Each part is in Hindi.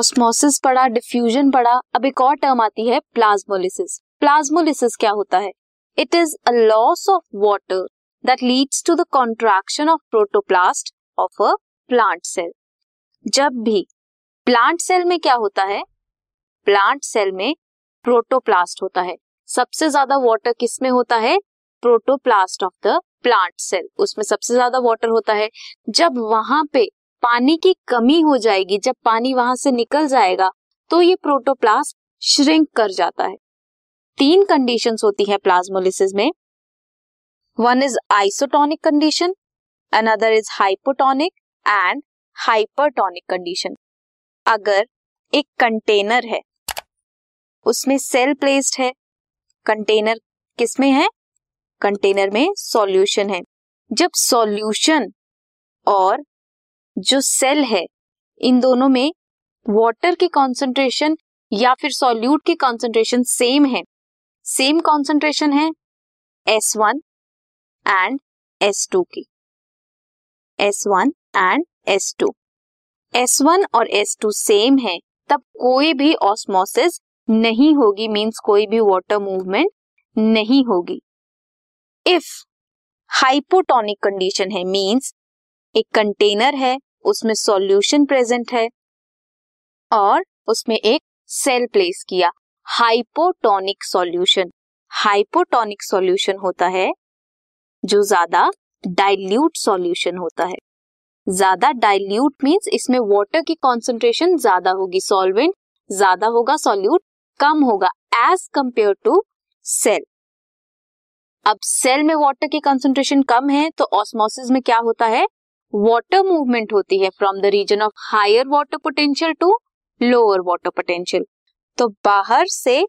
ऑस्मोसिस पढ़ा डिफ्यूजन पढ़ा, अब एक और टर्म आती है प्लाज्मोलिसिस प्लाज्मोलिसिस क्या होता है? It is a loss of water that leads to the contraction of protoplast of a plant cell जब भी प्लांट सेल में क्या होता है? प्लांट सेल में प्रोटोप्लास्ट होता है. सबसे ज़्यादा वाटर किसमें होता है? Protoplast of the plant cell उसमें सबसे ज़्यादा वाटर होता है. जब वहाँ पे पानी की कमी हो जाएगी, जब पानी वहाँ से निकल जाएगा तो ये प्रोटोप्लास्ट श्रिंक कर जाता है। तीन कंडीशंस होती है प्लाज्मोलिसिस में। One is isotonic condition another is hypotonic and hypertonic condition अगर एक कंटेनर है, उसमें सेल प्लेस्ड है कंटेनर किसमें है? कंटेनर में सॉल्यूशन है। जब सॉल्यूशन और जो सेल है, इन दोनों में वाटर की कॉन्सेंट्रेशन या फिर सॉल्यूट की कॉन्सेंट्रेशन सेम है। सेम कॉन्सेंट्रेशन है S one and S two की। S one and S two S one और एस टू सेम है, तब कोई भी ऑस्मोसिस नहीं होगी मींस कोई भी वाटर मूवमेंट नहीं होगी। इफ़ हाइपोटोनिक कंडीशन है मींस एक कंटेनर है, उसमें सॉल्यूशन प्रेजेंट है और उसमें एक सेल प्लेस किया। हाइपोटोनिक सॉल्यूशन हाइपोटोनिक सॉल्यूशन होता है जो ज़्यादा डाइल्यूट सॉल्यूशन होता है। ज़्यादा डाइल्यूट मींस इसमें वाटर की कॉन्सेंट्रेशन ज़्यादा होगी सॉल्वेंट ज़्यादा होगा सॉल्यूट कम होगा एज कंपेयर टू सेल अब सेल में वाटर की कंसेंट्रेशन कम है तो ऑस्मोसिस में क्या होता है? वाटर मूवमेंट होती है from the region of higher water potential to lower water potential तो बाहर से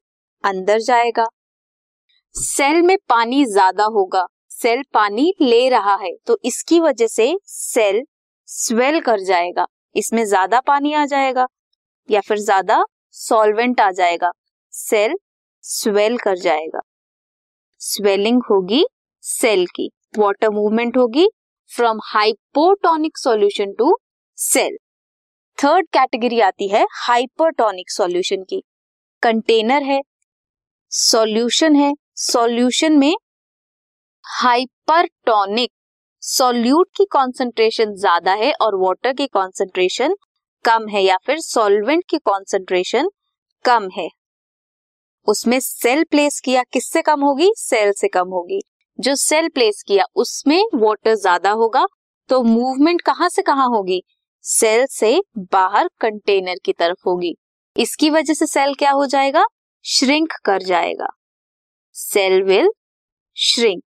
अंदर जाएगा। सेल में पानी ज़्यादा होगा। सेल पानी ले रहा है। तो इसकी वजह से सेल स्वेल कर जाएगा। इसमें ज़्यादा पानी आ जाएगा या फिर ज़्यादा सॉल्वेंट आ जाएगा। सेल स्वेल कर जाएगा। स्वेलिंग होगी सेल की। वाटर मूवमेंट होगी। From hypotonic solution to cell third category आती है हाइपरटोनिक सॉल्यूशन की। कंटेनर है सॉल्यूशन है सॉल्यूशन में हाइपरटोनिक सॉल्यूट की कॉन्सेंट्रेशन ज़्यादा है और वाटर की कॉन्सेंट्रेशन कम है या फिर सॉल्वेंट की कॉन्सेंट्रेशन कम है। उसमें सेल प्लेस किया किससे कम होगी? सेल से कम होगी। जो सेल प्लेस किया उसमें वाटर ज़्यादा होगा तो मूवमेंट कहाँ से कहाँ होगी? सेल से बाहर कंटेनर की तरफ़ होगी। इसकी वजह से सेल क्या हो जाएगा? श्रिंक कर जाएगा। Cell will shrink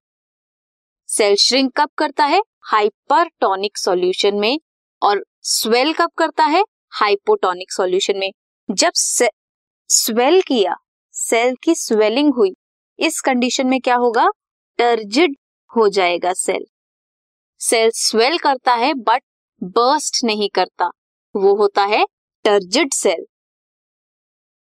cell shrink कब करता है? हाइपरटोनिक सॉल्यूशन में और स्वेल कब करता है? हाइपोटोनिक सॉल्यूशन में। जब से, स्वेल किया सेल की स्वेलिंग हुई इस कंडीशन में क्या होगा? टर्जिड हो जाएगा सेल सेल स्वेल करता है बट बर्स्ट नहीं करता. वो होता है टर्जिड सेल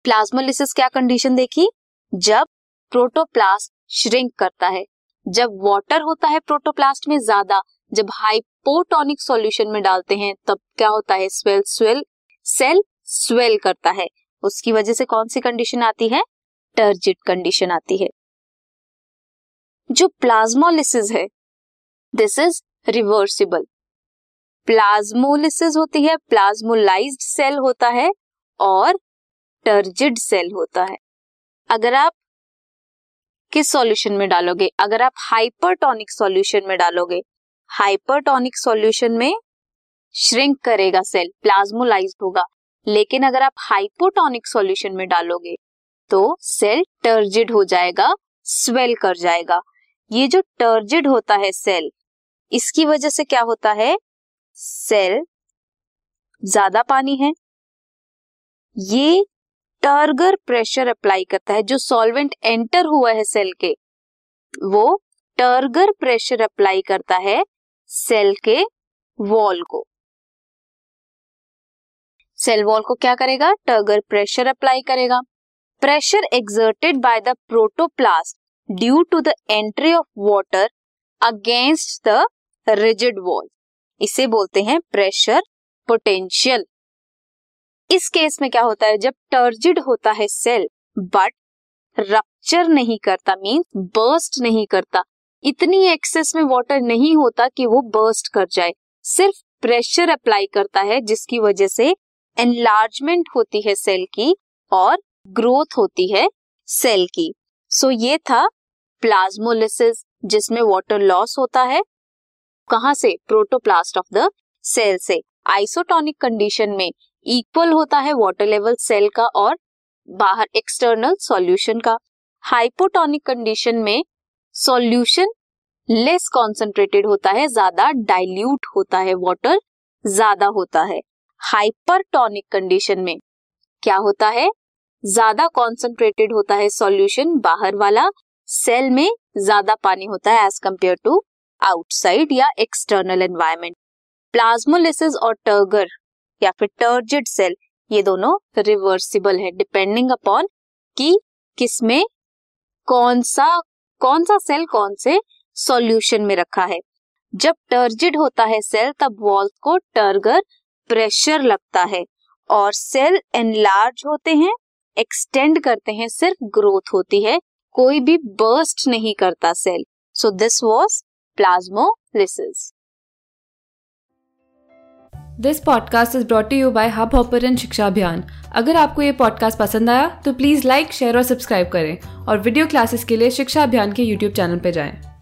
प्लाज्मोलिसिस क्या कंडीशन देखी? जब प्रोटोप्लास्ट श्रिंक करता है. जब वाटर होता है प्रोटोप्लास्ट में ज़्यादा, जब हाइपोटोनिक सॉल्यूशन में डालते हैं, तब क्या होता है? स्वेल स्वेल सेल स्वेल करता है. उसकी वजह से कौन सी कंडीशन आती है? टर्जिट कंडीशन आती है. जो प्लाज्मोलिसिस है। दिस इज़ रिवर्सिबल प्लाज्मोलिसिस होती है प्लाज्मोलाइज्ड सेल होता है और टर्जिड सेल होता है। अगर आप किस सॉल्यूशन में डालोगे? अगर आप हाइपरटोनिक सॉल्यूशन में डालोगे हाइपरटोनिक सॉल्यूशन में श्रिंक करेगा सेल प्लाज्मोलाइज होगा। लेकिन अगर आप हाइपोटोनिक सॉल्यूशन में डालोगे तो सेल टर्जिड हो जाएगा स्वेल कर जाएगा। ये जो टर्जिड होता है सेल इसकी वजह से क्या होता है? सेल ज़्यादा पानी है। ये टर्गर प्रेशर अप्लाई करता है, जो सॉल्वेंट एंटर हुआ है सेल के, वो टर्गर प्रेशर अप्लाई करता है सेल के वॉल को। सेल वॉल को क्या करेगा? टर्गर प्रेशर अप्लाई करेगा। Pressure exerted by the protoplast due to the entry of water against the rigid wall इसे बोलते हैं प्रेशर पोटेंशियल इस केस में क्या होता है? जब टर्जिड होता है सेल बट रप्चर नहीं करता मीन बर्स्ट नहीं करता इतनी एक्सेस में वाटर नहीं होता कि वो बर्स्ट कर जाए। सिर्फ़ प्रेशर अप्लाई करता है जिसकी वजह से एनलार्जमेंट होती है सेल की और ग्रोथ होती है सेल की। सो so, ये था प्लाज्मोलिसिस जिसमें वाटर लॉस होता है, कहाँ से? प्रोटोप्लास्ट ऑफ़ द सेल से। आइसोटोनिक कंडीशन में इक्वल होता है वाटर लेवल सेल का और बाहर एक्सटर्नल सॉल्यूशन का। हाइपोटोनिक कंडीशन में सॉल्यूशन लेस कॉन्सेंट्रेटेड होता है, ज़्यादा डाइल्यूट होता है वाटर ज़्यादा होता है। हाइपरटोनिक कंडीशन में क्या होता है? ज़्यादा कॉन्सेंट्रेटेड होता है सॉल्यूशन बाहर वाला सेल में ज़्यादा पानी होता है एज कंपेयर टू आउटसाइड या एक्सटर्नल एनवायरमेंट प्लाज्मोलिसिस और टर्गर या फिर टर्जिड सेल ये दोनों रिवर्सिबल है डिपेंडिंग अपॉन कि किसमें, कौन सा कौन सा सेल कौन से सॉल्यूशन में रखा है। जब टर्जिड होता है सेल तब वॉल को टर्गर प्रेशर लगता है और सेल एनलार्ज होते हैं एक्सटेंड करते हैं, सिर्फ़ ग्रोथ होती है। कोई भी बर्स्ट नहीं करता cell so this was plasmolysis this podcast is brought you by Hubhopper Shiksha Abhiyan अगर आपको ये पॉडकास्ट पसंद आया तो प्लीज़ लाइक शेयर और सब्सक्राइब करें और वीडियो क्लासेस के लिए शिक्षा अभियान के यूट्यूब चैनल पर जाएँ।